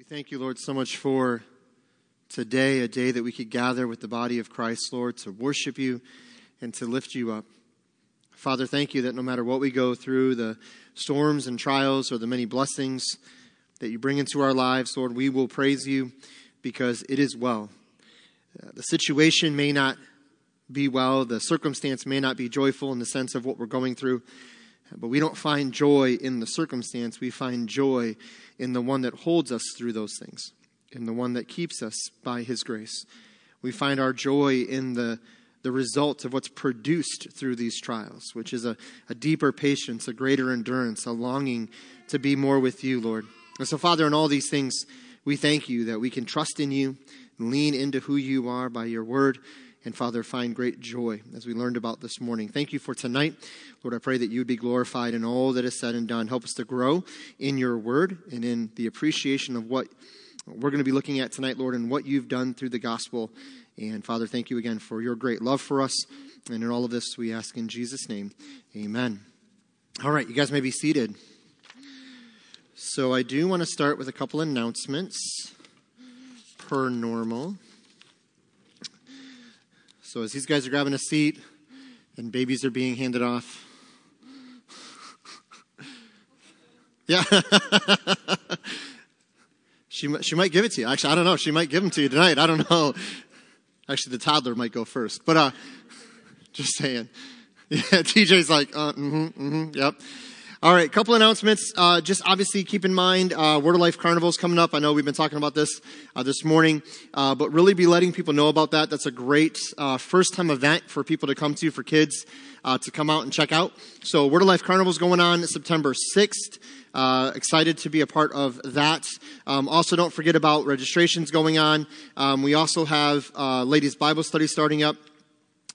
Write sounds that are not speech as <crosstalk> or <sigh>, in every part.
We thank you, Lord, so much for today, a day that we could gather with the body of Christ, Lord, to worship you and to lift you up. Father, thank you that no matter what we go through, the storms and trials or the many blessings that you bring into our lives, Lord, we will praise you because it is well. Uh, the situation may not be well, the circumstance may not be joyful in the sense of what we're going through, but we don't find joy in the circumstance. We find joy in the one that holds us through those things, in the one that keeps us by his grace. We find our joy in the, the result of what's produced through these trials, which is a, a deeper patience, a greater endurance, a longing to be more with you, Lord. And so, Father, in all these things, we thank you that we can trust in you, lean into who you are by your word and Father, find great joy as we learned about this morning. Thank you for tonight. Lord, I pray that you would be glorified in all that is said and done. Help us to grow in your word and in the appreciation of what we're going to be looking at tonight, Lord, and what you've done through the gospel. And Father, thank you again for your great love for us. And in all of this, we ask in Jesus' name, amen. All right, you guys may be seated. So I do want to start with a couple announcements per normal. So as these guys are grabbing a seat and babies are being handed off, yeah. <laughs> she, she might give it to you. Actually, I don't know. She might give them to you tonight. I don't know. Actually, the toddler might go first. But uh, <laughs> just saying. <laughs> Yeah, TJ's like, uh, mm-hmm, mm-hmm, yep. All right, couple announcements. Uh, just obviously keep in mind, uh, Word of Life Carnival is coming up. I know we've been talking about this uh, this morning, uh, but really be letting people know about that. That's a great uh, first time event for people to come to for kids uh, to come out and check out. So Word of Life Carnival is going on September 6th. Uh, excited to be a part of that. Um, also, don't forget about registrations going on. Um, we also have ladies' Bible study starting up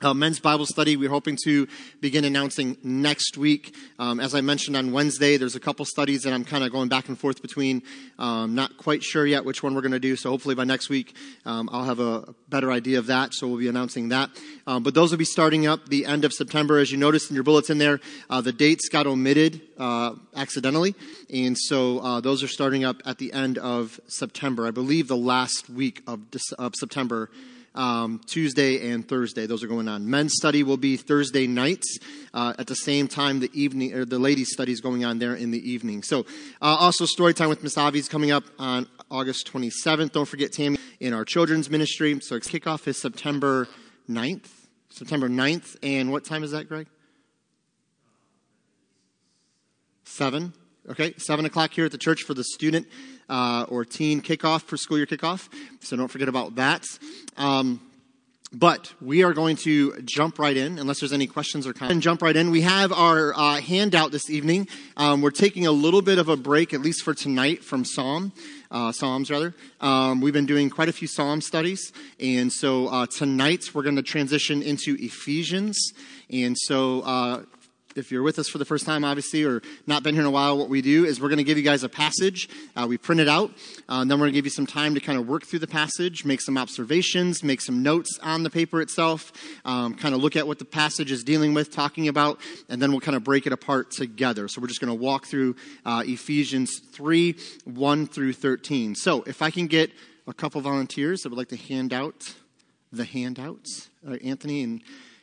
uh, men's Bible study, we're hoping to begin announcing next week. Um, as I mentioned on Wednesday, there's a couple studies that I'm kind of going back and forth between. Um, not quite sure yet which one we're going to do, so hopefully by next week um, I'll have a better idea of that, so we'll be announcing that. Um, but those will be starting up the end of September. As you noticed in your bulletin there, uh, the dates got omitted uh, accidentally, and so uh, those are starting up at the end of September. I believe the last week of, of September um, Tuesday and Thursday. Those are going on. Men's study will be Thursday nights uh, at the same time the evening or the ladies' study is going on there in the evening. So uh, also story time with Miss Avi is coming up on August 27th. Don't forget Tammy in our children's ministry. So its kickoff is September 9th. September 9th. And what time is that, Greg? Seven. Okay, seven o'clock here at the church for the student uh, or teen kickoff for school year kickoff. So don't forget about that. Um, but we are going to jump right in, unless there's any questions or comments. And jump right in. We have our uh, handout this evening. Um, we're taking a little bit of a break, at least for tonight, from Psalm. Uh, Psalms, rather. Um, we've been doing quite a few Psalm studies, and so uh, tonight we're going to transition into Ephesians. And so uh, if you're with us for the first time, obviously, or not been here in a while, what we do is we're going to give you guys a passage. Uh, we print it out, uh, and then we're going to give you some time to kind of work through the passage, make some observations, make some notes on the paper itself, um, kind of look at what the passage is dealing with, talking about, and then we'll kind of break it apart together. So we're just going to walk through uh, Ephesians 3 1 through 13. So if I can get a couple volunteers that would like to hand out the handouts, uh, Anthony and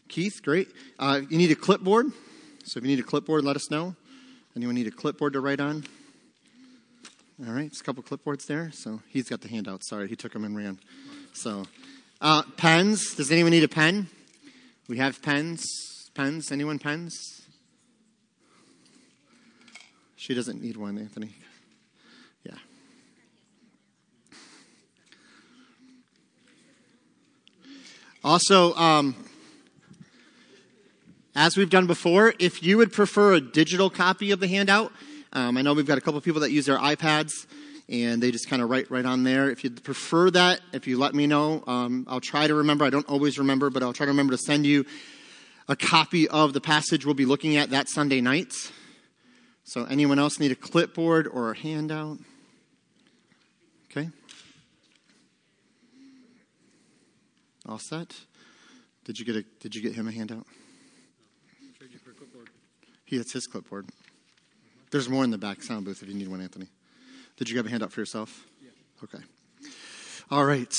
Keith, great. Uh, you need a clipboard. So if you need a clipboard, let us know. Anyone need a clipboard to write on? All right, it's a couple clipboards there. So he's got the handout. Sorry, he took them and ran. So uh, pens. Does anyone need a pen? We have pens. Pens. Anyone pens? She doesn't need one, Anthony. Yeah. Also, um, as we've done before, if you would prefer a digital copy of the handout, um, I know we've got a couple people that use their iPads and they just kind of write right on there. If you'd prefer that, if you let me know, um, I'll try to remember. I don't always remember, but I'll try to remember to send you a copy of the passage we'll be looking at that Sunday night. So, anyone else need a clipboard or a handout? Okay. All set. Did you get a? Did you get him a handout? He has his clipboard. There's more in the back sound booth if you need one, Anthony. Did you have a handout for yourself? Yeah. Okay. All right.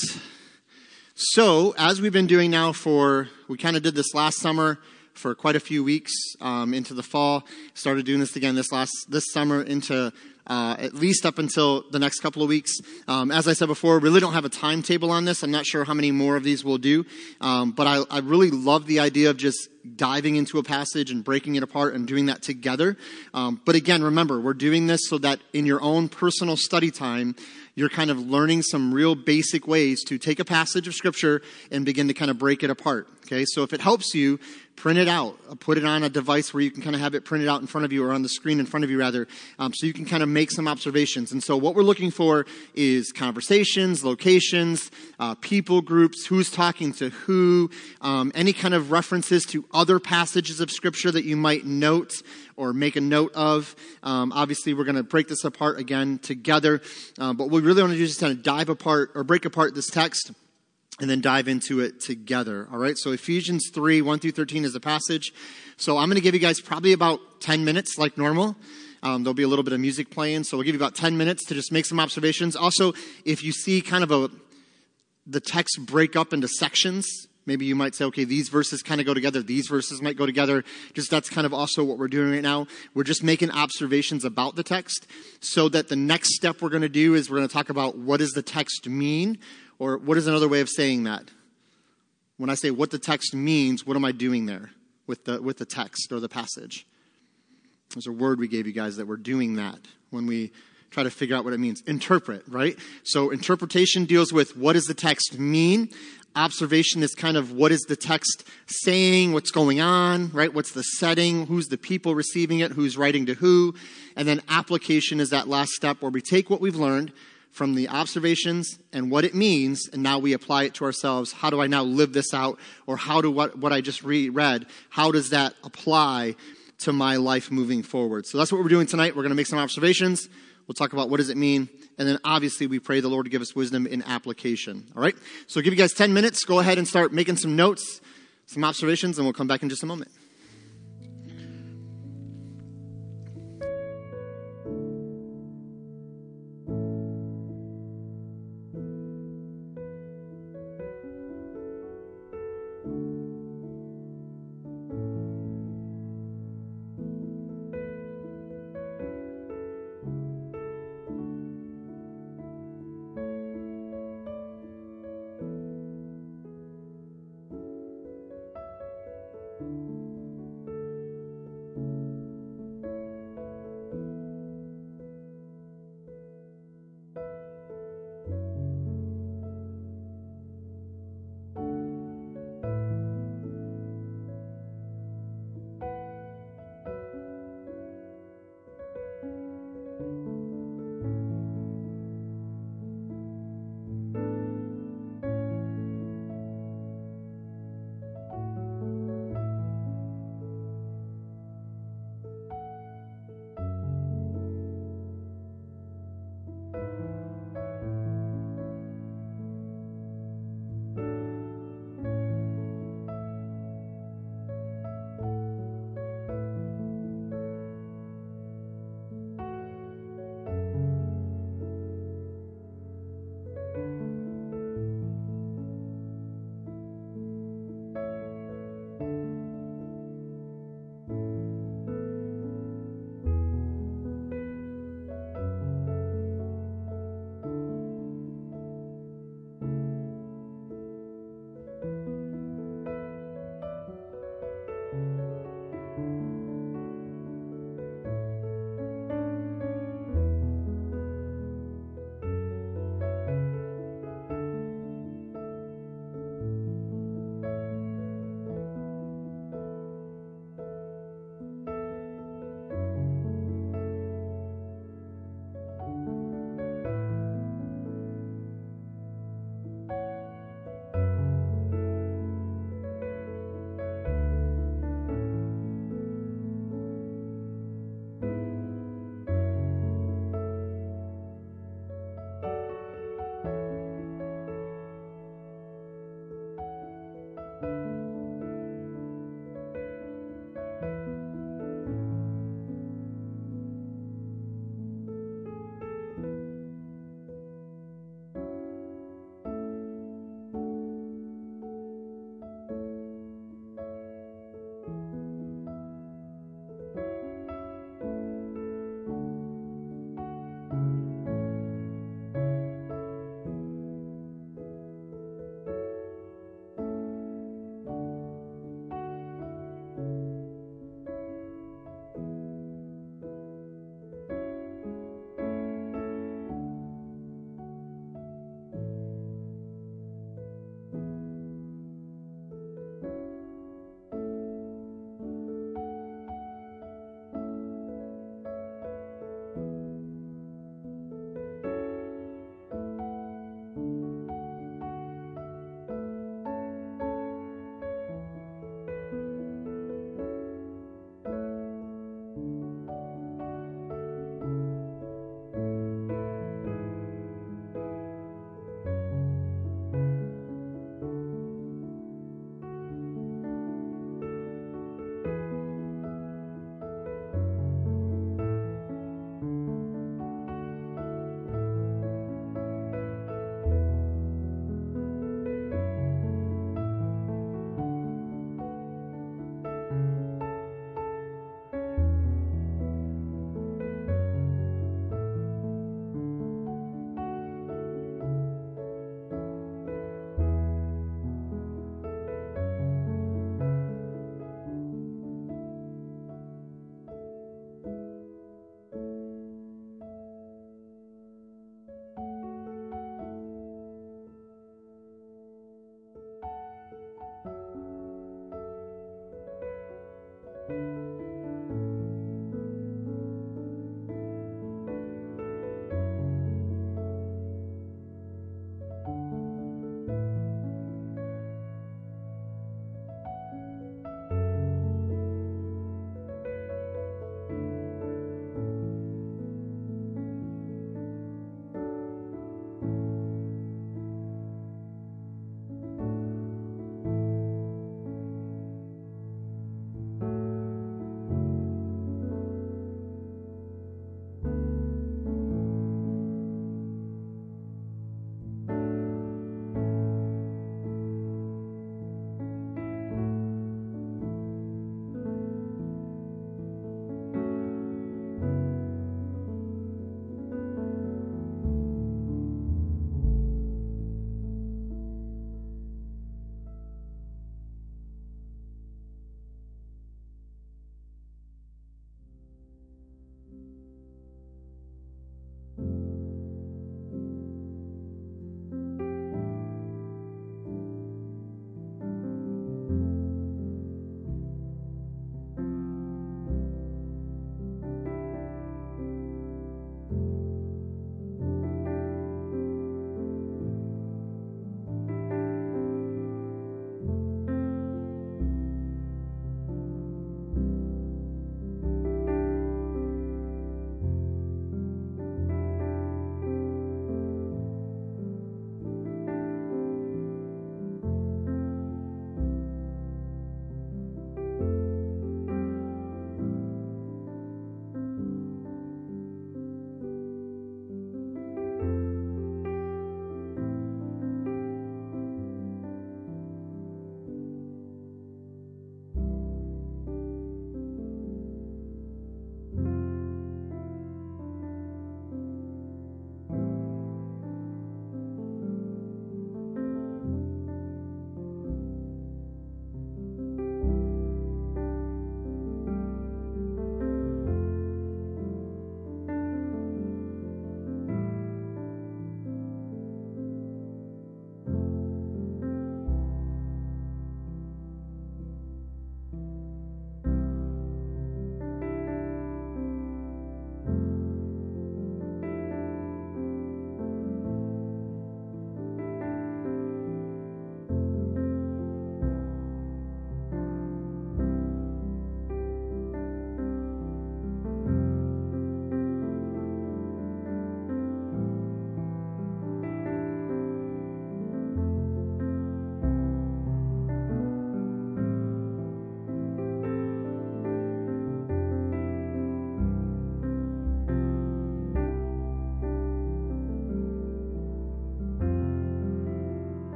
So, as we've been doing now for, we kind of did this last summer for quite a few weeks um, into the fall. Started doing this again this last this summer into uh, at least up until the next couple of weeks. Um, as I said before, really don't have a timetable on this. I'm not sure how many more of these we'll do, um, but I, I really love the idea of just diving into a passage and breaking it apart and doing that together. Um, but again, remember, we're doing this so that in your own personal study time, you're kind of learning some real basic ways to take a passage of scripture and begin to kind of break it apart. Okay, so if it helps you, print it out, uh, put it on a device where you can kind of have it printed out in front of you or on the screen in front of you rather, um, so you can kind of make some observations. And so what we're looking for is conversations, locations, uh, people groups, who's talking to who, um, any kind of references to other passages of scripture that you might note or make a note of. Um, obviously, we're going to break this apart again together, uh, but we really want to do is just kind of dive apart or break apart this text and then dive into it together. All right. So Ephesians 3, 1 through 13 is a passage. So I'm going to give you guys probably about 10 minutes like normal. Um, there'll be a little bit of music playing. So we'll give you about 10 minutes to just make some observations. Also, if you see kind of a, the text break up into sections, maybe you might say, okay, these verses kind of go together. These verses might go together. Just that's kind of also what we're doing right now. We're just making observations about the text so that the next step we're going to do is we're going to talk about what does the text mean or what is another way of saying that? When I say what the text means, what am I doing there with the, with the text or the passage? There's a word we gave you guys that we're doing that when we try to figure out what it means. Interpret, right? So interpretation deals with what does the text mean? Observation is kind of what is the text saying, what's going on, right? What's the setting, who's the people receiving it, who's writing to who. And then application is that last step where we take what we've learned from the observations and what it means, and now we apply it to ourselves. How do I now live this out? Or how do what, what I just reread, how does that apply to my life moving forward? So that's what we're doing tonight. We're going to make some observations. We'll talk about what does it mean. And then obviously we pray the Lord to give us wisdom in application. All right? So I'll give you guys 10 minutes. Go ahead and start making some notes, some observations, and we'll come back in just a moment.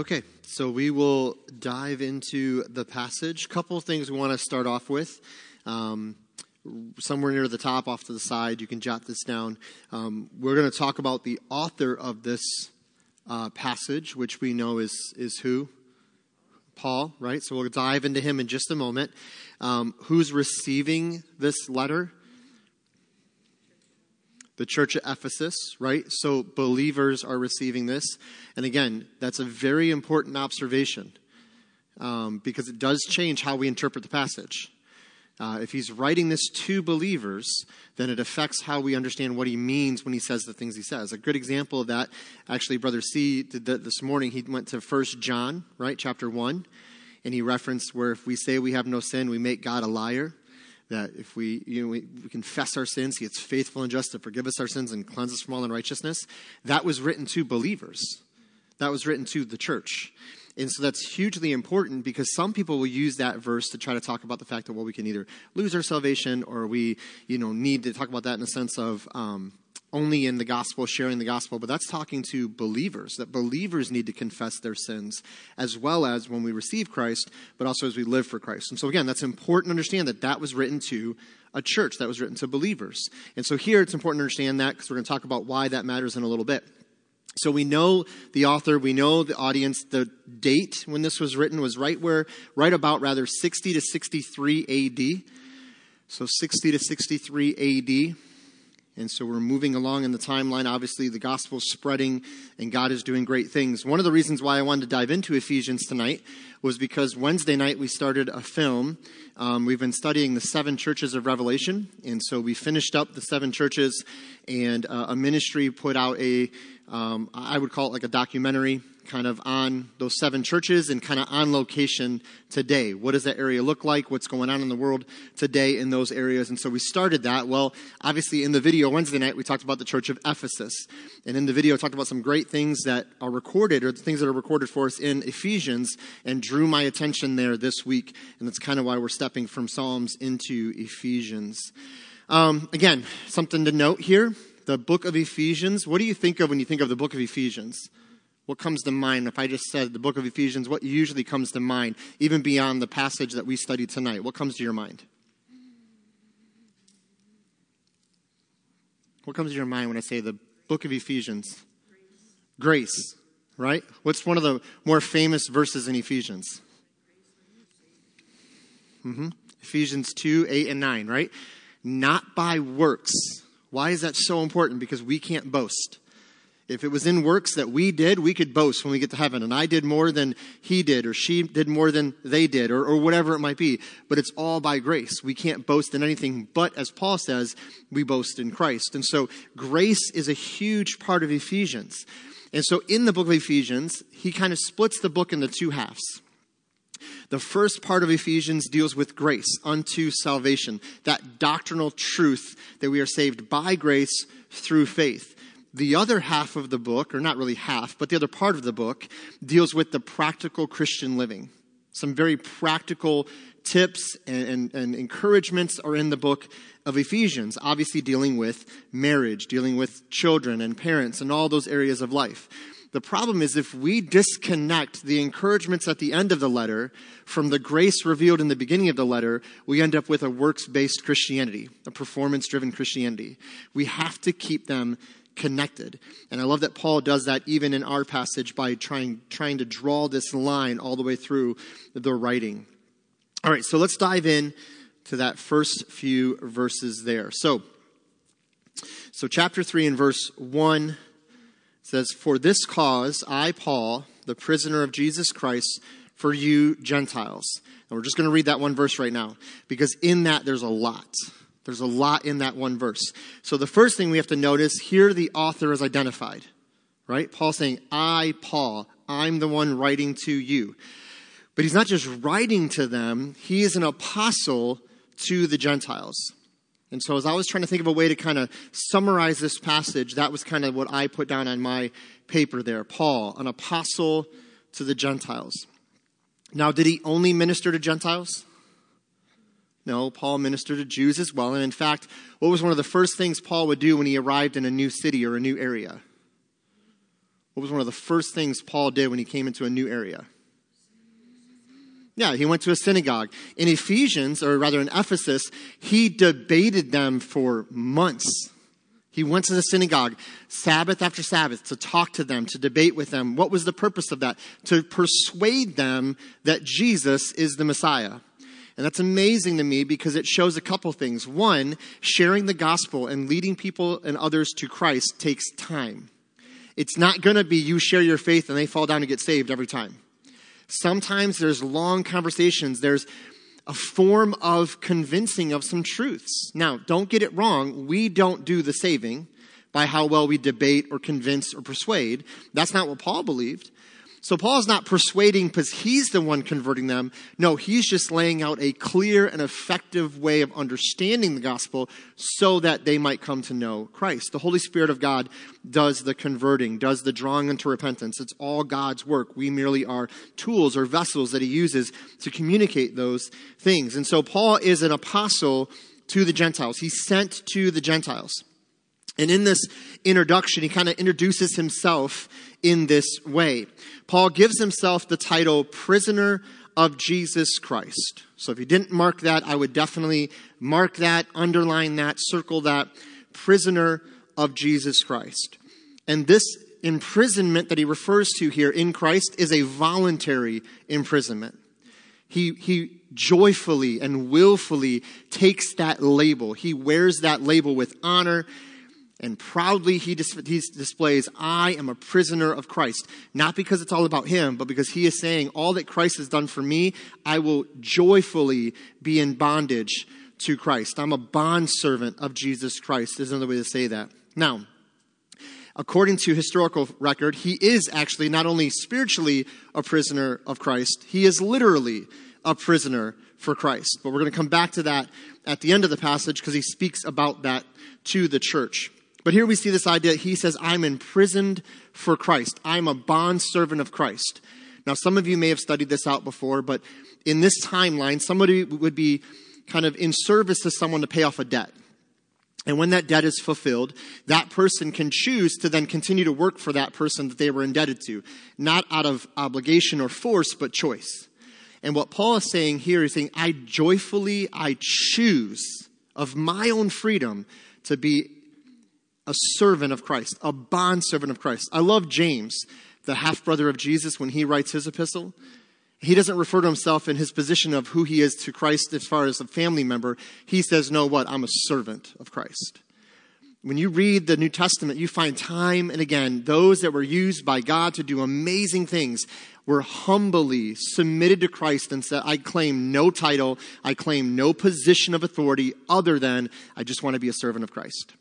Okay, so we will dive into the passage. Couple things we want to start off with. Um, somewhere near the top, off to the side, you can jot this down. Um, we're going to talk about the author of this uh, passage, which we know is is who Paul, right? So we'll dive into him in just a moment. Um, who's receiving this letter? The church at Ephesus, right? So believers are receiving this. And again, that's a very important observation um, because it does change how we interpret the passage. Uh, if he's writing this to believers, then it affects how we understand what he means when he says the things he says. A good example of that, actually, Brother C did that this morning. He went to First John, right, chapter 1, and he referenced where if we say we have no sin, we make God a liar that if we, you know, we, we, confess our sins, He is faithful and just to forgive us our sins and cleanse us from all unrighteousness. That was written to believers. That was written to the church. And so that's hugely important because some people will use that verse to try to talk about the fact that, well, we can either lose our salvation or we, you know, need to talk about that in the sense of, um, only in the gospel, sharing the gospel, but that's talking to believers, that believers need to confess their sins as well as when we receive Christ, but also as we live for Christ. And so, again, that's important to understand that that was written to a church, that was written to believers. And so, here it's important to understand that because we're going to talk about why that matters in a little bit. So we know the author, we know the audience. The date when this was written was right where, right about rather 60 to 63 AD. So 60 to 63 AD. And so we're moving along in the timeline. Obviously, the gospel's spreading and God is doing great things. One of the reasons why I wanted to dive into Ephesians tonight was because Wednesday night we started a film. Um, we've been studying the seven churches of Revelation. And so we finished up the seven churches, and uh, a ministry put out a, um, I would call it like a documentary kind of on those seven churches and kind of on location today. What does that area look like? What's going on in the world today in those areas? And so we started that. Well, obviously, in the video Wednesday night, we talked about the church of Ephesus. And in the video, I talked about some great things that are recorded or the things that are recorded for us in Ephesians and drew my attention there this week. And that's kind of why we're stepping from Psalms into Ephesians. Um, again, something to note here the book of Ephesians. What do you think of when you think of the book of Ephesians? What comes to mind? If I just said the book of Ephesians, what usually comes to mind, even beyond the passage that we studied tonight? What comes to your mind? What comes to your mind when I say the book of Ephesians? Grace, Grace right? What's one of the more famous verses in Ephesians? Mm-hmm. Ephesians 2, 8, and 9, right? Not by works. Why is that so important? Because we can't boast. If it was in works that we did, we could boast when we get to heaven. And I did more than he did, or she did more than they did, or, or whatever it might be. But it's all by grace. We can't boast in anything but, as Paul says, we boast in Christ. And so grace is a huge part of Ephesians. And so in the book of Ephesians, he kind of splits the book into two halves. The first part of Ephesians deals with grace unto salvation, that doctrinal truth that we are saved by grace through faith the other half of the book, or not really half, but the other part of the book, deals with the practical Christian living. Some very practical tips and, and, and, encouragements are in the book of Ephesians, obviously dealing with marriage, dealing with children and parents, and all those areas of life. The problem is if we disconnect the encouragements at the end of the letter from the grace revealed in the beginning of the letter, we end up with a works based Christianity, a performance driven Christianity. We have to keep them connected. And I love that Paul does that even in our passage by trying, trying to draw this line all the way through the writing. All right, so let's dive in to that first few verses there. So, so chapter 3 and verse 1 says, For this cause I, Paul, the prisoner of Jesus Christ, for you Gentiles. And we're just going to read that one verse right now because in that there's a lot. There's a lot in that one verse. So the first thing we have to notice here the author is identified, right? Paul saying, I, Paul, I'm the one writing to you. But he's not just writing to them, he is an apostle to the Gentiles. And so as I was trying to think of a way to kind of summarize this passage, that was kind of what I put down on my paper there. Paul, an apostle to the Gentiles. Now, did he only minister to Gentiles? No, Paul ministered to Jews as well. And in fact, what was one of the first things Paul would do when he arrived in a new city or a new area? What was one of the first things Paul did when he came into a new area? Yeah, he went to a synagogue. In Ephesians, or rather in Ephesus, he debated them for months. He went to the synagogue Sabbath after Sabbath to talk to them, to debate with them. What was the purpose of that? To persuade them that Jesus is the Messiah. And that's amazing to me because it shows a couple things. One, sharing the gospel and leading people and others to Christ takes time. It's not going to be you share your faith and they fall down and get saved every time. Sometimes there's long conversations. There's a form of convincing of some truths. Now, don't get it wrong. We don't do the saving by how well we debate or convince or persuade. That's not what Paul believed. So Paul's not persuading because he's the one converting them. No, he's just laying out a clear and effective way of understanding the gospel so that they might come to know Christ. The Holy Spirit of God does the converting, does the drawing into repentance. It's all God's work. We merely are tools or vessels that he uses to communicate those things. And so Paul is an apostle to the Gentiles. He's sent to the Gentiles. And in this introduction, he kind of introduces himself in this way. Paul gives himself the title prisoner of Jesus Christ. So if you didn't mark that, I would definitely mark that, underline that, circle that, prisoner of Jesus Christ. And this imprisonment that he refers to here in Christ is a voluntary imprisonment. He, he joyfully and willfully takes that label. He wears that label with honor and proudly he, dis- he displays, I am a prisoner of Christ. Not because it's all about him, but because he is saying, all that Christ has done for me, I will joyfully be in bondage to Christ. I'm a bondservant of Jesus Christ. There's another way to say that. Now, according to historical record, he is actually not only spiritually a prisoner of Christ, he is literally a prisoner for Christ. But we're going to come back to that at the end of the passage because he speaks about that to the church. But here we see this idea. He says, I'm imprisoned for Christ. I'm a bond servant of Christ. Now, some of you may have studied this out before, but in this timeline, somebody would be kind of in service to someone to pay off a debt. And when that debt is fulfilled, that person can choose to then continue to work for that person that they were indebted to, not out of obligation or force, but choice. And what Paul is saying here is saying, I joyfully, I choose of my own freedom to be a servant of Christ, a bond servant of Christ. I love James, the half brother of Jesus, when he writes his epistle. He doesn't refer to himself in his position of who he is to Christ as far as a family member. He says, No, what? I'm a servant of Christ. When you read the New Testament, you find time and again those that were used by God to do amazing things were humbly submitted to Christ and said, I claim no title, I claim no position of authority other than I just want to be a servant of Christ.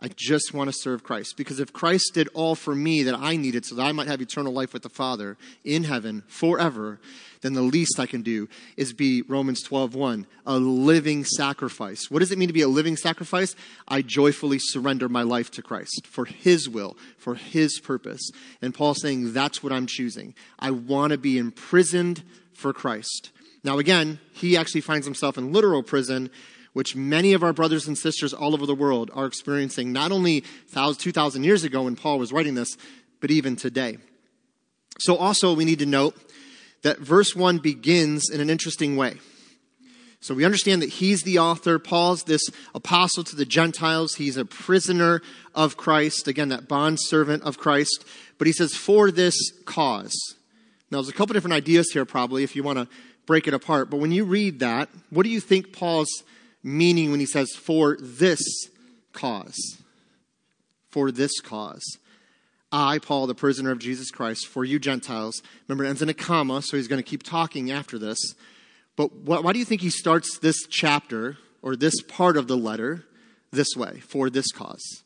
I just want to serve Christ. Because if Christ did all for me that I needed so that I might have eternal life with the Father in heaven forever, then the least I can do is be Romans 12:1, a living sacrifice. What does it mean to be a living sacrifice? I joyfully surrender my life to Christ for his will, for his purpose. And Paul's saying that's what I'm choosing. I want to be imprisoned for Christ. Now again, he actually finds himself in literal prison which many of our brothers and sisters all over the world are experiencing, not only 2,000 years ago when Paul was writing this, but even today. So, also, we need to note that verse 1 begins in an interesting way. So, we understand that he's the author. Paul's this apostle to the Gentiles. He's a prisoner of Christ. Again, that bond servant of Christ. But he says, for this cause. Now, there's a couple different ideas here, probably, if you want to break it apart. But when you read that, what do you think Paul's meaning when he says, for this cause. For this cause. I, Paul, the prisoner of Jesus Christ, for you Gentiles. Remember, it ends in a comma, so he's going to keep talking after this. But why do you think he starts this chapter or this part of the letter this way, for this cause?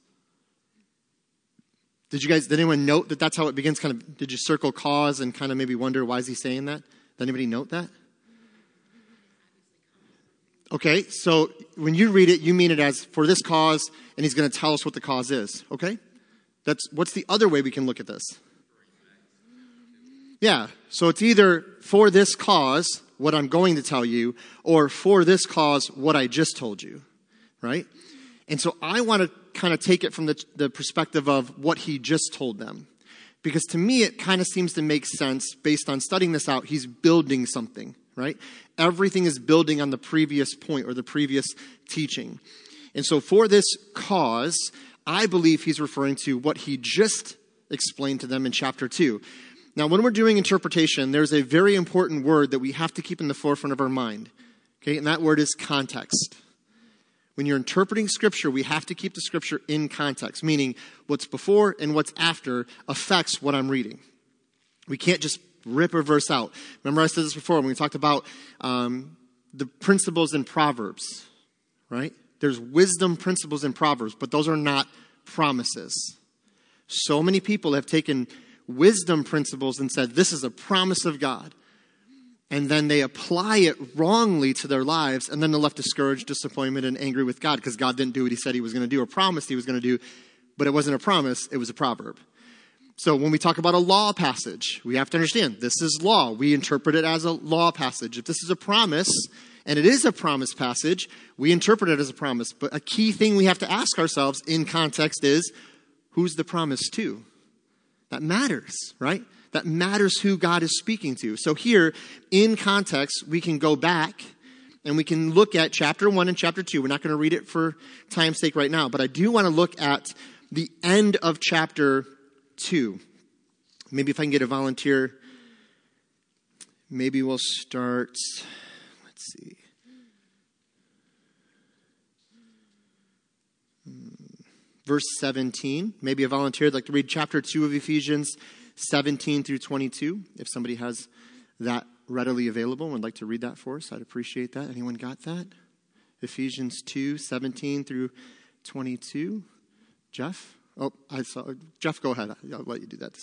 Did you guys, did anyone note that that's how it begins? Kind of, did you circle cause and kind of maybe wonder why is he saying that? Did anybody note that? Okay, so when you read it, you mean it as for this cause, and he's going to tell us what the cause is. Okay? That's what's the other way we can look at this? Yeah, so it's either for this cause, what I'm going to tell you, or for this cause, what I just told you. Right? And so I want to kind of take it from the, the perspective of what he just told them. Because to me, it kind of seems to make sense based on studying this out. He's building something, right? Everything is building on the previous point or the previous teaching. And so, for this cause, I believe he's referring to what he just explained to them in chapter 2. Now, when we're doing interpretation, there's a very important word that we have to keep in the forefront of our mind. Okay, and that word is context. When you're interpreting scripture, we have to keep the scripture in context, meaning what's before and what's after affects what I'm reading. We can't just rip a verse out. Remember, I said this before when we talked about um, the principles in Proverbs, right? There's wisdom principles in Proverbs, but those are not promises. So many people have taken wisdom principles and said, This is a promise of God. And then they apply it wrongly to their lives, and then they're left discouraged, disappointed, and angry with God because God didn't do what He said He was going to do or promised He was going to do, but it wasn't a promise, it was a proverb. So when we talk about a law passage, we have to understand this is law. We interpret it as a law passage. If this is a promise, and it is a promise passage, we interpret it as a promise. But a key thing we have to ask ourselves in context is who's the promise to? That matters, right? That matters who God is speaking to. So here, in context, we can go back and we can look at chapter 1 and chapter 2. We're not going to read it for time's sake right now, but I do want to look at the end of chapter 2. Maybe if I can get a volunteer, maybe we'll start Let's see. Hmm. Verse 17. Maybe a volunteer would like to read chapter 2 of Ephesians 17 through 22. If somebody has that readily available and would like to read that for us, I'd appreciate that. Anyone got that? Ephesians 2 17 through 22. Jeff? Oh, I saw. Jeff, go ahead. I'll let you do that.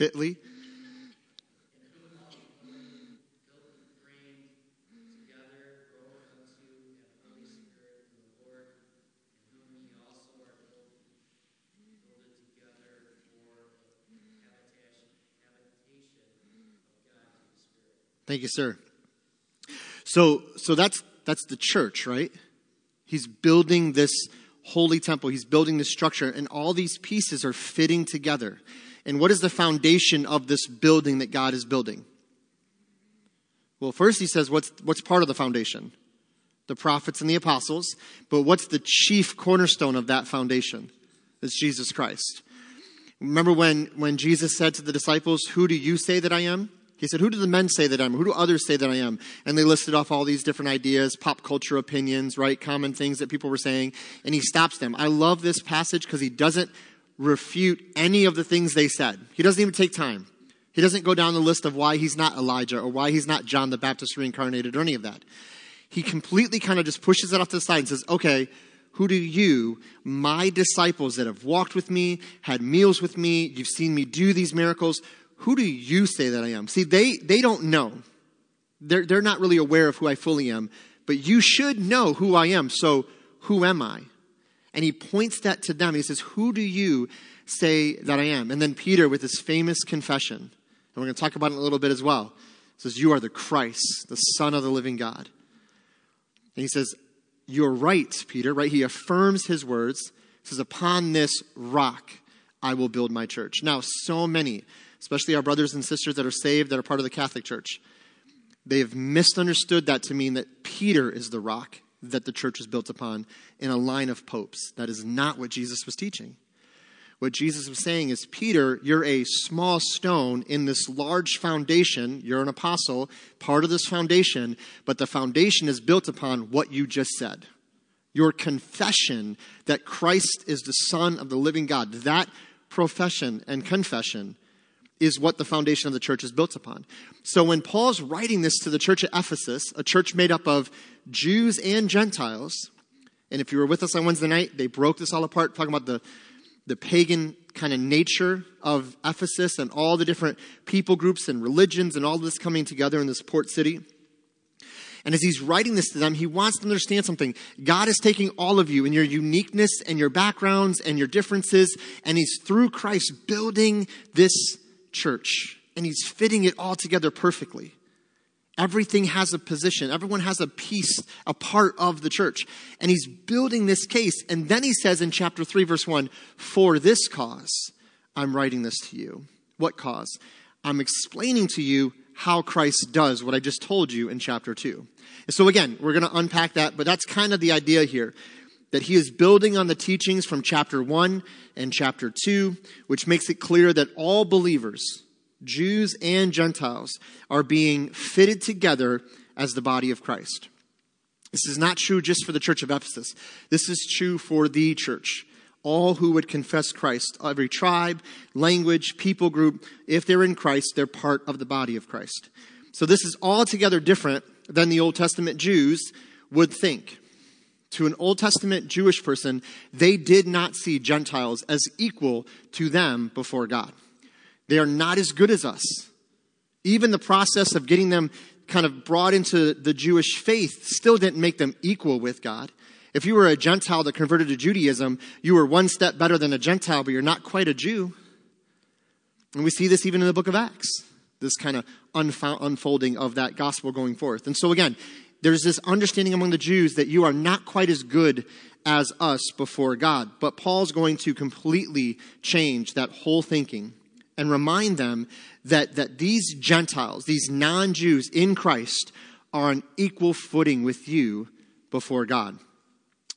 Fitly. Thank you, sir. So, so that's that's the church, right? He's building this holy temple. He's building this structure, and all these pieces are fitting together. And what is the foundation of this building that God is building? Well, first he says, what's, what's part of the foundation? The prophets and the apostles. But what's the chief cornerstone of that foundation? It's Jesus Christ. Remember when, when Jesus said to the disciples, Who do you say that I am? He said, Who do the men say that I am? Who do others say that I am? And they listed off all these different ideas, pop culture opinions, right? Common things that people were saying. And he stops them. I love this passage because he doesn't refute any of the things they said. He doesn't even take time. He doesn't go down the list of why he's not Elijah or why he's not John the Baptist reincarnated or any of that. He completely kind of just pushes it off to the side and says, okay, who do you, my disciples that have walked with me, had meals with me, you've seen me do these miracles, who do you say that I am? See, they, they don't know. They're, they're not really aware of who I fully am, but you should know who I am. So who am I? And he points that to them. He says, Who do you say that I am? And then Peter, with his famous confession, and we're going to talk about it a little bit as well, says, You are the Christ, the Son of the living God. And he says, You're right, Peter, right? He affirms his words. He says, Upon this rock I will build my church. Now, so many, especially our brothers and sisters that are saved, that are part of the Catholic Church, they have misunderstood that to mean that Peter is the rock that the church is built upon in a line of popes. That is not what Jesus was teaching. What Jesus was saying is, Peter, you're a small stone in this large foundation. You're an apostle, part of this foundation, but the foundation is built upon what you just said. Your confession that Christ is the Son of the living God, that profession and confession is what the foundation of the church is built upon. So when Paul's writing this to the church at Ephesus, a church made up of Jews and Gentiles, and if you were with us on Wednesday night, they broke this all apart, talking about the, the pagan kind of nature of Ephesus and all the different people groups and religions and all this coming together in this port city. And as he's writing this to them, he wants them to understand something. God is taking all of you and your uniqueness and your backgrounds and your differences, and he's through Christ building this church and he's fitting it all together perfectly. Everything has a position. Everyone has a piece, a part of the church. And he's building this case. And then he says in chapter 3, verse 1, For this cause, I'm writing this to you. What cause? I'm explaining to you how Christ does what I just told you in chapter 2. And so again, we're going to unpack that, but that's kind of the idea here that he is building on the teachings from chapter 1 and chapter 2, which makes it clear that all believers, Jews and Gentiles, are being fitted together as the body of Christ. This is not true just for the church of Ephesus. This is true for the church. All who would confess Christ, every tribe, language, people group, if they're in Christ, they're part of the body of Christ. So this is altogether different than the Old Testament Jews would think to an Old Testament Jewish person, they did not see Gentiles as equal to them before God. They are not as good as us. Even the process of getting them kind of brought into the Jewish faith still didn't make them equal with God. If you were a Gentile that converted to Judaism, you were one step better than a Gentile, but you're not quite a Jew. And we see this even in the book of Acts, this kind of unfolding of that gospel going forth. And so, again, there's this understanding among the Jews that you are not quite as good as us before God. But Paul's going to completely change that whole thinking and remind them that, that these Gentiles, these non Jews in Christ, are on equal footing with you before God.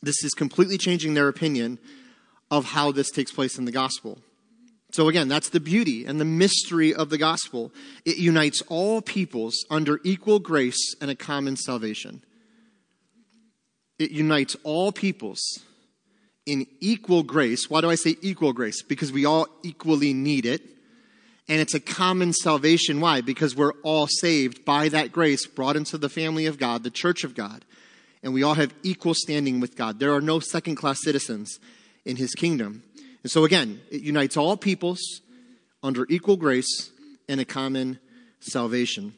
This is completely changing their opinion of how this takes place in the gospel. So again, that's the beauty and the mystery of the gospel. It unites all peoples under equal grace and a common salvation. It unites all peoples in equal grace. Why do I say equal grace? Because we all equally need it. And it's a common salvation. Why? Because we're all saved by that grace, brought into the family of God, the church of God. And we all have equal standing with God. There are no second class citizens in his kingdom. And so again, it unites all peoples under equal grace and a common salvation.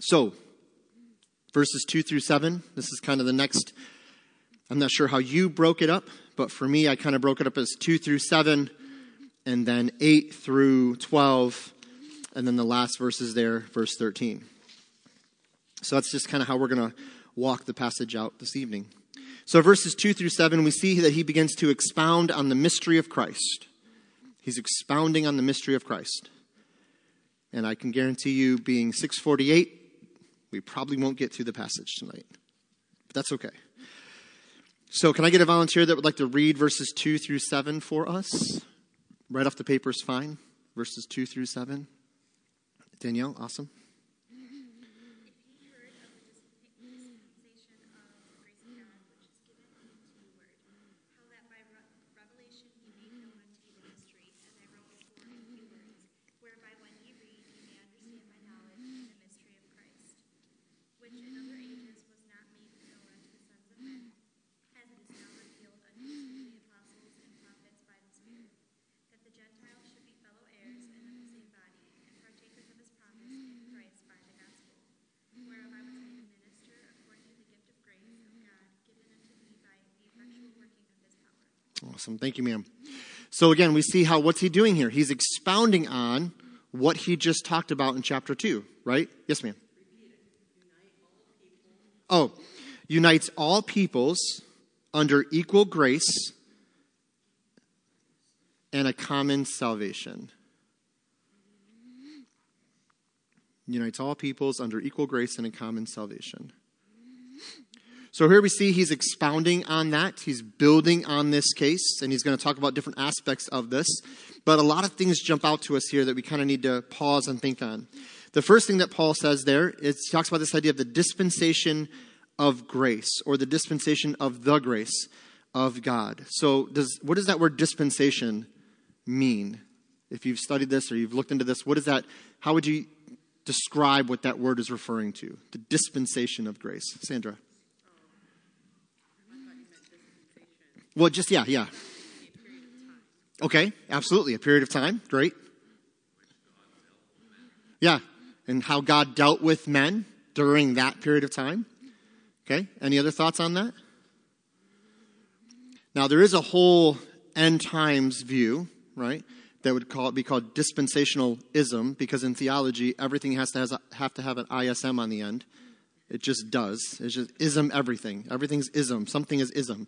So, verses 2 through 7, this is kind of the next. I'm not sure how you broke it up, but for me, I kind of broke it up as 2 through 7, and then 8 through 12, and then the last verses there, verse 13. So that's just kind of how we're going to walk the passage out this evening. So, verses 2 through 7, we see that he begins to expound on the mystery of Christ. He's expounding on the mystery of Christ. And I can guarantee you, being 648, we probably won't get through the passage tonight. But that's okay. So, can I get a volunteer that would like to read verses 2 through 7 for us? Right off the paper is fine. Verses 2 through 7. Danielle, awesome. Awesome. Thank you, ma'am. So again, we see how what's he doing here? He's expounding on what he just talked about in chapter 2, right? Yes, ma'am. Oh, unites all peoples under equal grace and a common salvation. Unites all peoples under equal grace and a common salvation. So here we see he's expounding on that. He's building on this case, and he's going to talk about different aspects of this. But a lot of things jump out to us here that we kind of need to pause and think on. The first thing that Paul says there is he talks about this idea of the dispensation of grace, or the dispensation of the grace of God. So, does what does that word dispensation mean? If you've studied this or you've looked into this, what is that? How would you describe what that word is referring to? The dispensation of grace. Sandra. Well, just, yeah, yeah. Okay, absolutely. A period of time. Great. Yeah. And how God dealt with men during that period of time. Okay. Any other thoughts on that? Now, there is a whole end times view, right? That would call, be called dispensationalism because in theology, everything has to has have to have an ISM on the end. It just does. It's just ism everything. Everything's ism. Something is ism.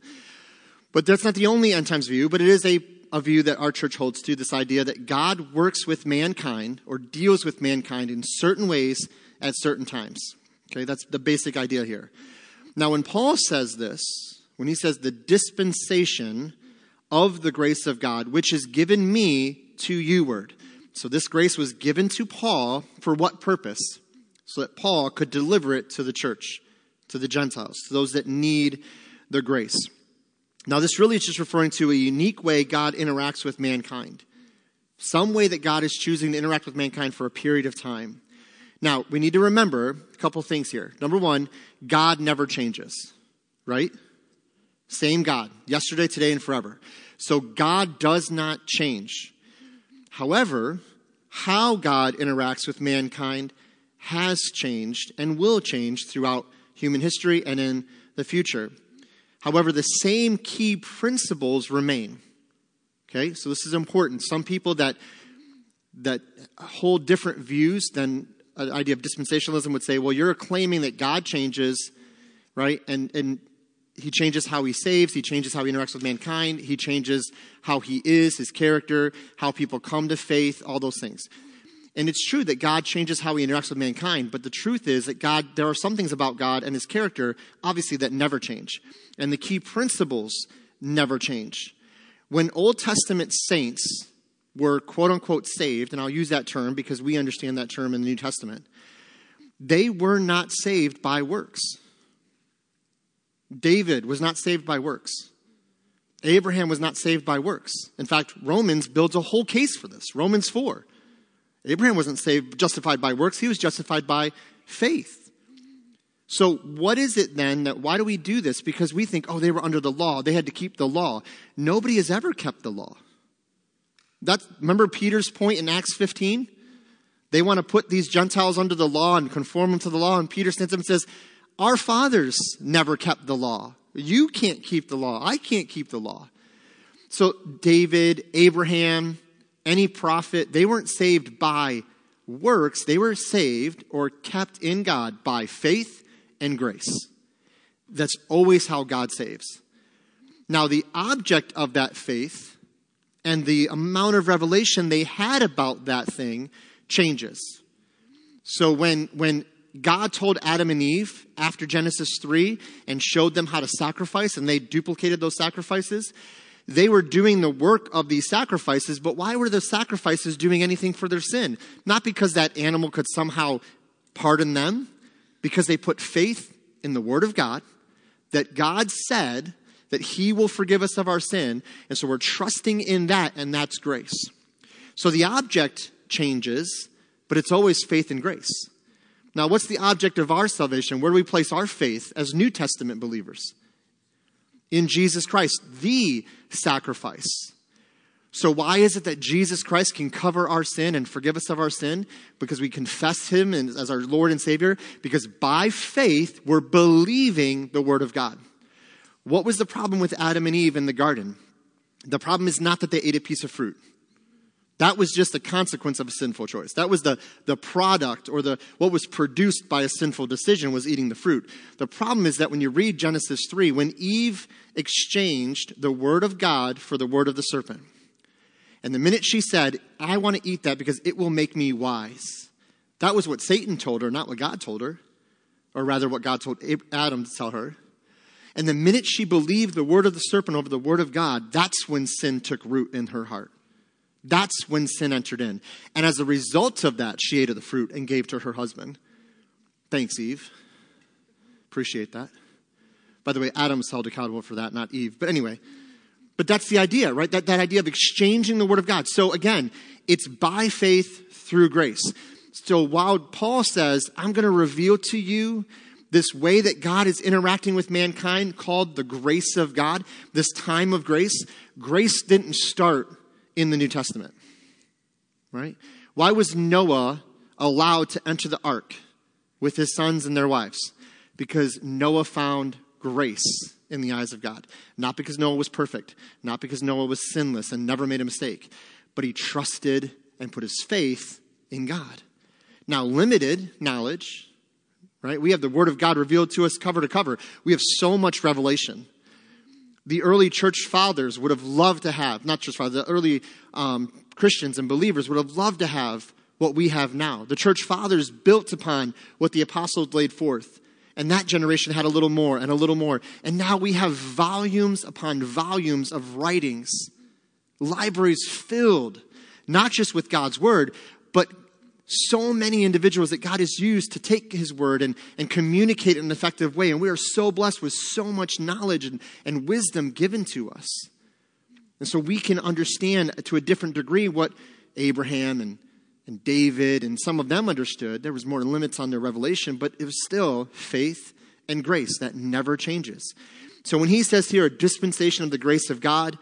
But that's not the only end times view, but it is a, a view that our church holds to this idea that God works with mankind or deals with mankind in certain ways at certain times. Okay, that's the basic idea here. Now, when Paul says this, when he says the dispensation of the grace of God, which is given me to you, word. So this grace was given to Paul for what purpose? So that Paul could deliver it to the church, to the Gentiles, to those that need the grace. Now, this really is just referring to a unique way God interacts with mankind. Some way that God is choosing to interact with mankind for a period of time. Now, we need to remember a couple things here. Number one, God never changes, right? Same God, yesterday, today, and forever. So God does not change. However, how God interacts with mankind has changed and will change throughout human history and in the future. However, the same key principles remain. Okay, so this is important. Some people that that hold different views than an idea of dispensationalism would say, well, you're claiming that God changes, right? And and he changes how he saves, he changes how he interacts with mankind, he changes how he is, his character, how people come to faith, all those things. And it's true that God changes how he interacts with mankind, but the truth is that God, there are some things about God and his character, obviously, that never change. And the key principles never change. When Old Testament saints were quote unquote saved, and I'll use that term because we understand that term in the New Testament, they were not saved by works. David was not saved by works. Abraham was not saved by works. In fact, Romans builds a whole case for this. Romans 4. Abraham wasn't saved, justified by works, he was justified by faith. So, what is it then that why do we do this? Because we think, oh, they were under the law, they had to keep the law. Nobody has ever kept the law. That's, remember Peter's point in Acts 15? They want to put these Gentiles under the law and conform them to the law. And Peter stands up and says, Our fathers never kept the law. You can't keep the law. I can't keep the law. So, David, Abraham, any prophet, they weren't saved by works. They were saved or kept in God by faith and grace. That's always how God saves. Now, the object of that faith and the amount of revelation they had about that thing changes. So when, when God told Adam and Eve after Genesis 3 and showed them how to sacrifice and they duplicated those sacrifices, they were doing the work of these sacrifices, but why were the sacrifices doing anything for their sin? Not because that animal could somehow pardon them, because they put faith in the Word of God, that God said that He will forgive us of our sin, and so we're trusting in that, and that's grace. So the object changes, but it's always faith and grace. Now, what's the object of our salvation? Where do we place our faith as New Testament believers? In Jesus Christ, the sacrifice. So, why is it that Jesus Christ can cover our sin and forgive us of our sin? Because we confess Him as our Lord and Savior. Because by faith, we're believing the Word of God. What was the problem with Adam and Eve in the garden? The problem is not that they ate a piece of fruit. That was just the consequence of a sinful choice. That was the, the product or the what was produced by a sinful decision was eating the fruit. The problem is that when you read Genesis 3, when Eve exchanged the word of God for the word of the serpent, and the minute she said, I want to eat that because it will make me wise, that was what Satan told her, not what God told her, or rather what God told Adam to tell her. And the minute she believed the word of the serpent over the word of God, that's when sin took root in her heart. That's when sin entered in. And as a result of that, she ate of the fruit and gave to her husband. Thanks, Eve. Appreciate that. By the way, Adam's held accountable for that, not Eve. But anyway, but that's the idea, right? That, that idea of exchanging the word of God. So again, It's by faith through grace. So while Paul says, I'm going to reveal to you this way that God is interacting with mankind called the grace of God, this time of grace, grace didn't start in the New Testament. Right? Why was Noah allowed to enter the ark with his sons and their wives? Because Noah found grace in the eyes of God. Not because Noah was perfect, not because Noah was sinless and never made a mistake, but he trusted and put his faith in God. Now, limited knowledge right? We have the Word of God revealed to us cover to cover. We have so much revelation. The early church fathers would have loved to have, not just fathers, the early um, Christians and believers would have loved to have what we have now. The church fathers built upon what the apostles laid forth. And that generation had a little more and a little more. And now we have volumes upon volumes of writings, libraries filled, not just with God's word, but so many individuals that God has used to take His word and, and communicate in an effective way. And we are so blessed with so much knowledge and, and wisdom given to us. And so we can understand to a different degree what Abraham and, and David and some of them understood. There was more limits on their revelation, but it was still faith and grace that never changes. So when he says here, a dispensation of the grace of God,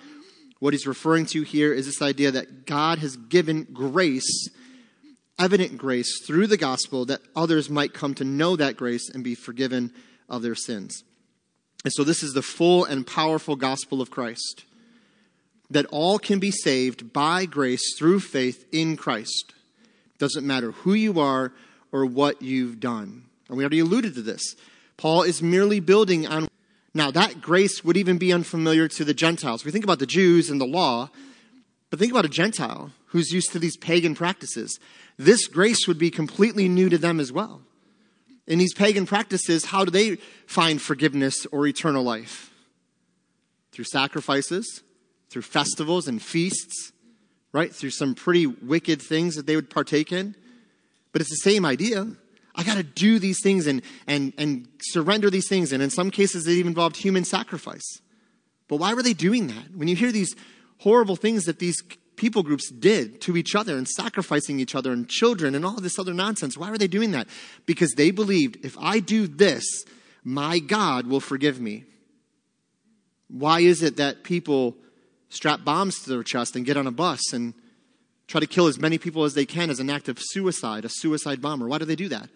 what he's referring to here is this idea that God has given grace evident grace through the gospel that others might come to know that grace and be forgiven of their sins. And so, this is the full and powerful gospel of Christ that all can be saved by grace through faith in Christ. Doesn't matter who you are or what you've done. And we already alluded to this. Paul is merely building on. Now, that grace would even be unfamiliar to the Gentiles. We think about the Jews and the law, but think about a Gentile who's used to these pagan practices this grace would be completely new to them as well. In these pagan practices, how do they find forgiveness or eternal life? Through sacrifices, through festivals and feasts, right? Through some pretty wicked things that they would partake in. But it's the same idea. I got to do these things and, and, and surrender these things. And in some cases, it even involved human sacrifice. But why were they doing that? When you hear these horrible things that these people groups did to each other and sacrificing each other and children and all this other nonsense. Why were they doing that? Because they believed if I do this, my God will forgive me. Why is it that people strap bombs to their chest and get on a bus and try to kill as many people as they can as an act of suicide, a suicide bomber? Why do they do that?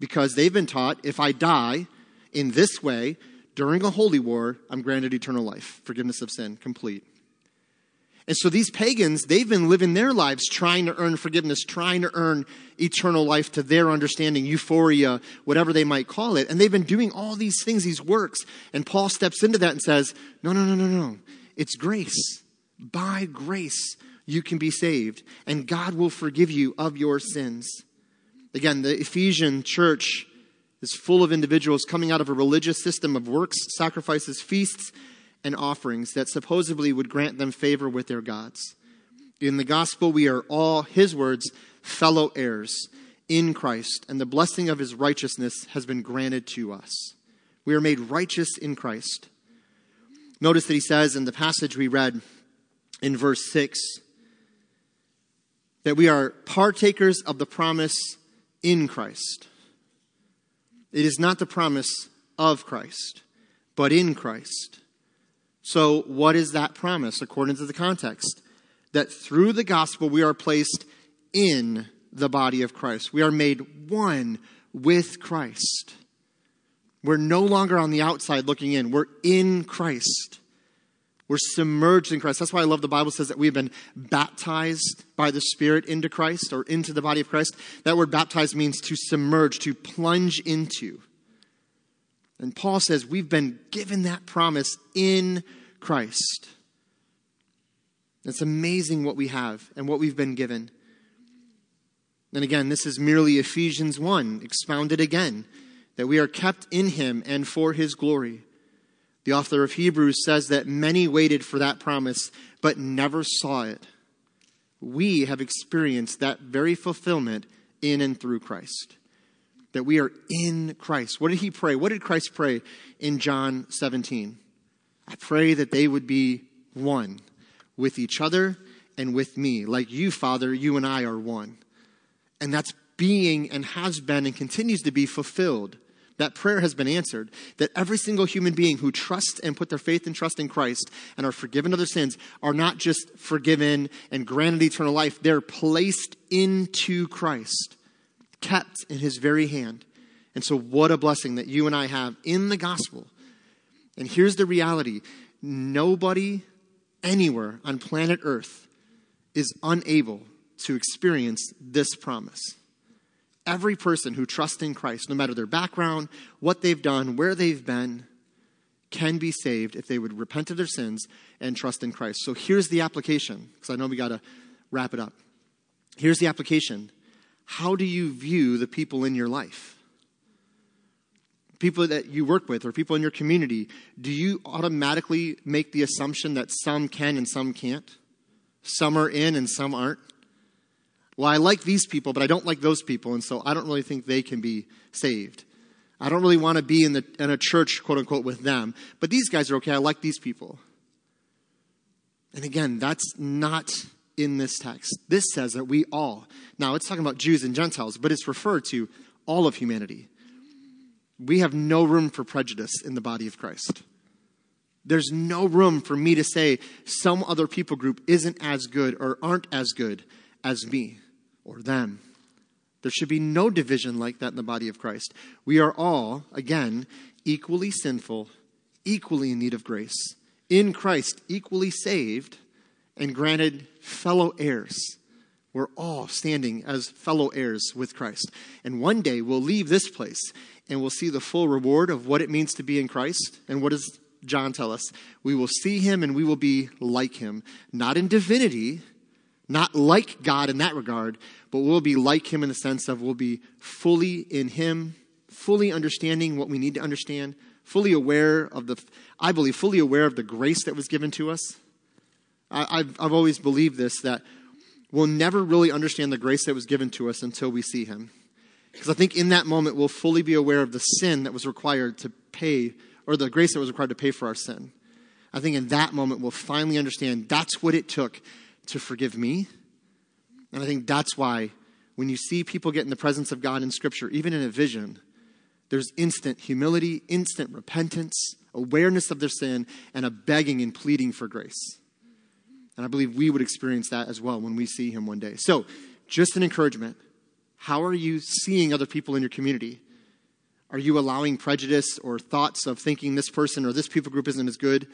Because they've been taught if I die in this way during a holy war, I'm granted eternal life, forgiveness of sin, complete. And so these pagans, they've been living their lives trying to earn forgiveness, trying to earn eternal life to their understanding, euphoria, whatever they might call it. And they've been doing all these things, these works. And Paul steps into that and says, no, no, no, no, no. It's grace. By grace, you can be saved. And God will forgive you of your sins. Again, the Ephesian church is full of individuals coming out of a religious system of works, sacrifices, feasts, and offerings that supposedly would grant them favor with their gods. In the gospel, we are all, his words, fellow heirs in Christ, and the blessing of his righteousness has been granted to us. We are made righteous in Christ. Notice that he says in the passage we read in verse 6 that we are partakers of the promise in Christ. It is not the promise of Christ, but in Christ. So, what is that promise according to the context? That through the gospel we are placed in the body of Christ. We are made one with Christ. We're no longer on the outside looking in, we're in Christ. We're submerged in Christ. That's why I love the Bible says that we've been baptized by the Spirit into Christ or into the body of Christ. That word baptized means to submerge, to plunge into. And Paul says we've been given that promise in Christ. It's amazing what we have and what we've been given. And again, this is merely Ephesians 1, expounded again, that we are kept in him and for his glory. The author of Hebrews says that many waited for that promise, but never saw it. We have experienced that very fulfillment in and through Christ that we are in Christ. What did he pray? What did Christ pray in John 17? I pray that they would be one with each other and with me. Like you, Father, you and I are one. And that's being and has been and continues to be fulfilled. That prayer has been answered. That every single human being who trusts and put their faith and trust in Christ and are forgiven of their sins are not just forgiven and granted eternal life, they're placed into Christ, kept in his very hand. And so, what a blessing that you and I have in the gospel. And here's the reality nobody anywhere on planet Earth is unable to experience this promise. Every person who trusts in Christ, no matter their background, what they've done, where they've been, can be saved if they would repent of their sins and trust in Christ. So here's the application, because I know we got to wrap it up. Here's the application How do you view the people in your life? People that you work with or people in your community, do you automatically make the assumption that some can and some can't? Some are in and some aren't? Well, I like these people, but I don't like those people, and so I don't really think they can be saved. I don't really want to be in, the, in a church, quote unquote, with them. But these guys are okay. I like these people. And again, that's not in this text. This says that we all, now it's talking about Jews and Gentiles, but it's referred to all of humanity. We have no room for prejudice in the body of Christ. There's no room for me to say some other people group isn't as good or aren't as good as me or them. There should be no division like that in the body of Christ. We are all, again, equally sinful, equally in need of grace, in Christ, equally saved, and granted fellow heirs. We're all standing as fellow heirs with Christ. And one day we'll leave this place and we'll see the full reward of what it means to be in Christ. And what does John tell us? We will see him and we will be like him, not in divinity not like God in that regard, but we'll be like Him in the sense of we'll be fully in Him, fully understanding what we need to understand, fully aware of the, I believe, fully aware of the grace that was given to us. I, have I've always believed this that we'll never really understand the grace that was given to us until we see Him. Because I think in that moment we'll fully be aware of the sin that was required to pay, or the grace that was required to pay for our sin. I think in that moment we'll finally understand that's what it took to forgive me. And I think that's why when you see people get in the presence of God in Scripture, even in a vision, there's instant humility, instant repentance, awareness of their sin, and a begging and pleading for grace. And I believe we would experience that as well when we see Him one day. So, just an encouragement. How are you seeing other people in your community? Are you allowing prejudice or thoughts of thinking this person or this people group isn't as good?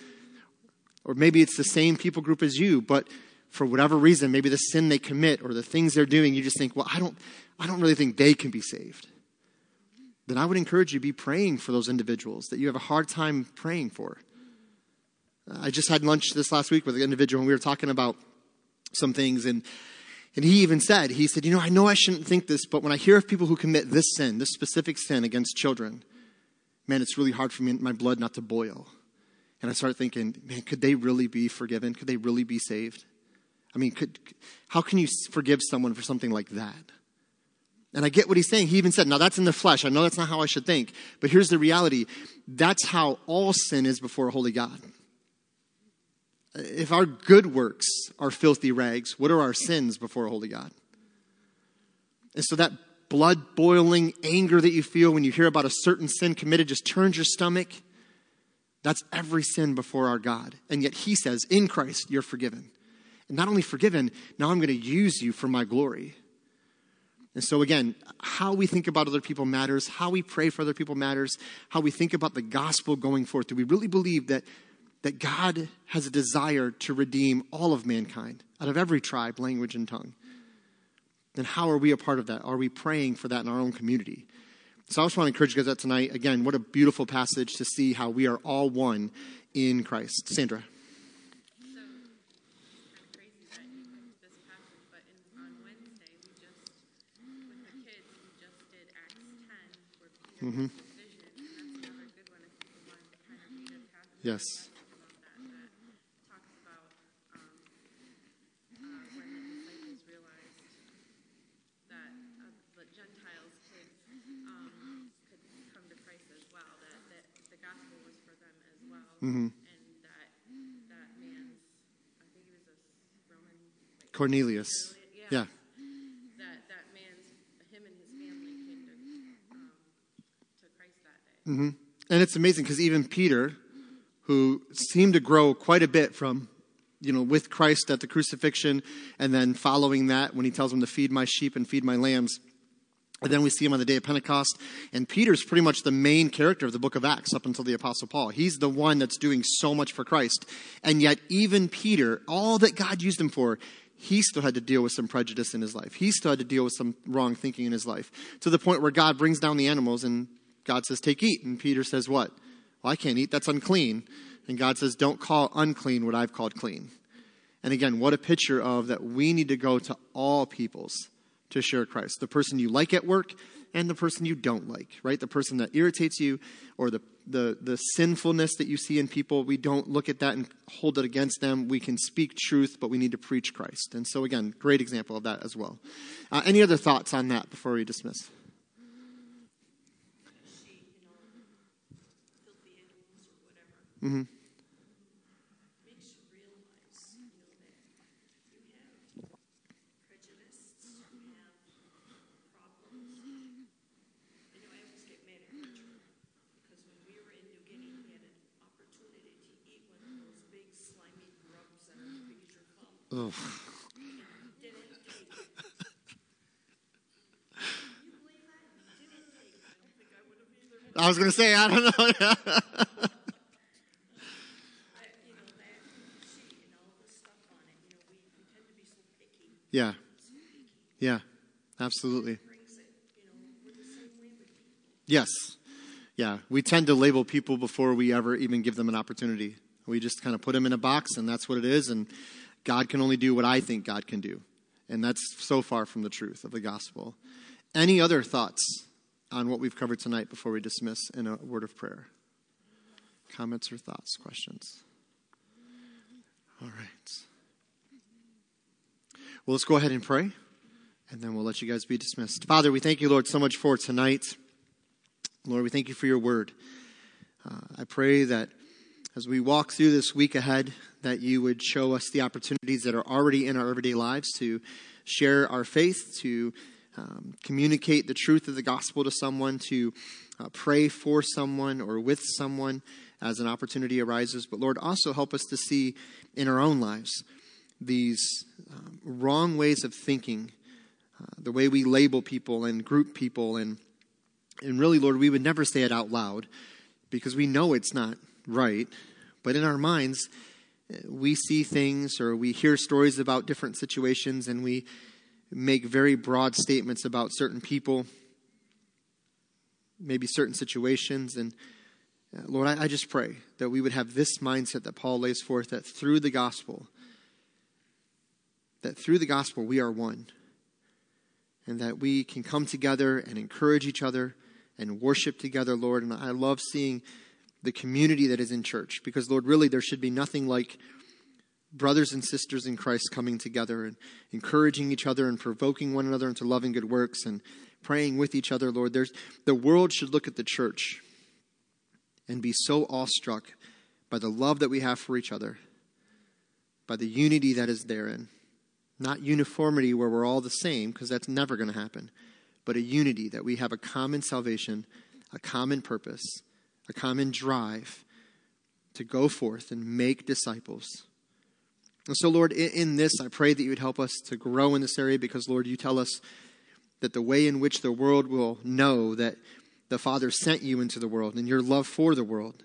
Or maybe it's the same people group as you, but for whatever reason, maybe the sin they commit or the things they're doing, you just think, well, I don't, I don't really think they can be saved. Then I would encourage you to be praying for those individuals that you have a hard time praying for. I just had lunch this last week with an individual and we were talking about some things and and he even said, he said, you know, I know I shouldn't think this, but when I hear of people who commit this sin, this specific sin against children, man, it's really hard for me, my blood not to boil. And I started thinking, man, could they really be forgiven? Could they really be saved? I mean, could, how can you forgive someone for something like that? And I get what he's saying. He even said, now that's in the flesh. I know that's not how I should think. But here's the reality that's how all sin is before a holy God. If our good works are filthy rags, what are our sins before a holy God? And so that blood boiling anger that you feel when you hear about a certain sin committed just turns your stomach. That's every sin before our God. And yet he says, in Christ, you're forgiven And not only forgiven, now I'm going to use you for my glory. And so, again, how we think about other people matters, how we pray for other people matters, how we think about the gospel going forth. Do we really believe that, that God has a desire to redeem all of mankind out of every tribe, language, and tongue? Then, how are we a part of that? Are we praying for that in our own community? So, I just want to encourage you guys that tonight. Again, what a beautiful passage to see how we are all one in Christ. Sandra. Mm-hmm. Yes. Mm-hmm. And that that man's, I think he was a Roman Cornelius. Yeah. That that man's him and his family came to um, to Christ that day. hmm And it's amazing because even Peter, who seemed to grow quite a bit from, you know, with Christ at the crucifixion and then following that when he tells him to feed my sheep and feed my lambs. And then we see him on the day of Pentecost. And Peter's pretty much the main character of the book of Acts up until the Apostle Paul. He's the one that's doing so much for Christ. And yet, even Peter, all that God used him for, he still had to deal with some prejudice in his life. He still had to deal with some wrong thinking in his life. To the point where God brings down the animals and God says, Take, eat. And Peter says, What? Well, I can't eat. That's unclean. And God says, Don't call unclean what I've called clean. And again, what a picture of that we need to go to all peoples to share Christ. The person you like at work and the person you don't like, right? The person that irritates you or the, the, the sinfulness that you see in people, we don't look at that and hold it against them. We can speak truth, but we need to preach Christ. And so, again, great example of that as well. Uh, any other thoughts on that before we dismiss? sheep, you know, filthy animals or whatever. hmm Makes you realize, you know, that you have prejudice, you have problems. I know I always get mad at Richard because when we were in New Guinea, he had an opportunity to eat one of those big slimy grubs that are as big as your thumb. Oh. He didn't take it. Can you believe that? He didn't take it. I don't think I would have either. I was going to say, I don't know. I, you know, that sheet and all the stuff on it, you know, we, we tend to be so picky, yeah, so picky. <laughs> yeah, absolutely. Brings it, you know, we're the same yeah. with people. Yes. Yeah. We tend to label people before we ever even give them an opportunity. We just kind of put them in a box and that's what it is. And God can only do what I think God can do. And that's so far from the truth of the gospel. Any other thoughts on what we've covered tonight before we dismiss in a word of prayer? Comments or thoughts, questions? All right. Well, let's go ahead and pray, and then we'll let you guys be dismissed. Father, we thank you, Lord, so much for tonight. Lord, we thank you for your word. Uh, I pray that as we walk through this week ahead, that you would show us the opportunities that are already in our everyday lives to share our faith, to um, communicate the truth of the gospel to someone, to uh, pray for someone or with someone as an opportunity arises. But Lord, also help us to see in our own lives these um, wrong ways of thinking, uh, the way we label people and group people and and really, Lord, we would never say it out loud because we know it's not right. But in our minds, we see things or we hear stories about different situations and we make very broad statements about certain people, maybe certain situations. And uh, Lord, I, I just pray that we would have this mindset that Paul lays forth that through the gospel, that through the gospel we are one. And that we can come together and encourage each other and worship together, Lord. And I love seeing the community that is in church because, Lord, really there should be nothing like brothers and sisters in Christ coming together and encouraging each other and provoking one another into loving good works and praying with each other, Lord. There's, the world should look at the church and be so awestruck by the love that we have for each other, by the unity that is therein. Not uniformity where we're all the same, because that's never going to happen, but a unity that we have a common salvation, a common purpose, a common drive to go forth and make disciples. And so, Lord, in this, I pray that you would help us to grow in this area because, Lord, you tell us that the way in which the world will know that the Father sent you into the world and your love for the world,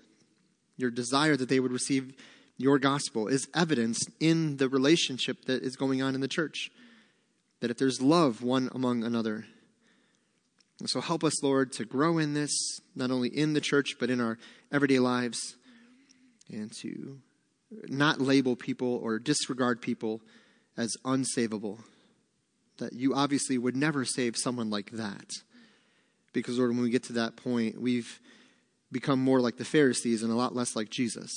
your desire that they would receive your gospel, is evidenced in the relationship that is going on in the church. That if there's love one among another, and so help us, Lord, to grow in this, not only in the church, but in our everyday lives, and to not label people or disregard people as unsavable. That you obviously would never save someone like that. Because, Lord, when we get to that point, we've become more like the Pharisees and a lot less like Jesus.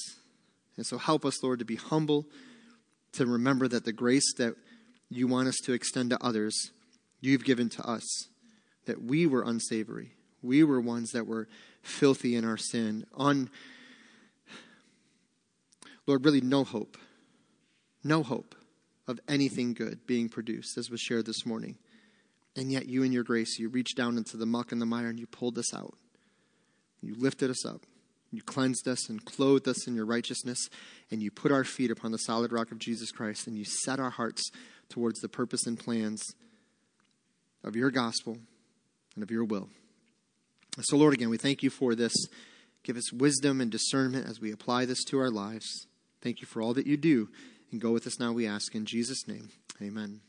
And so help us, Lord, to be humble, to remember that the grace that you want us to extend to others, you've given to us that we were unsavory. We were ones that were filthy in our sin. On Lord, really no hope. No hope of anything good being produced, as was shared this morning. And yet, you, in your grace, you reached down into the muck and the mire and you pulled us out. You lifted us up. You cleansed us and clothed us in your righteousness, and you put our feet upon the solid rock of Jesus Christ, and you set our hearts towards the purpose and plans of your gospel and of your will. So, Lord, again, we thank you for this. Give us wisdom and discernment as we apply this to our lives. Thank you for all that you do. And go with us now, we ask. In Jesus' name, amen.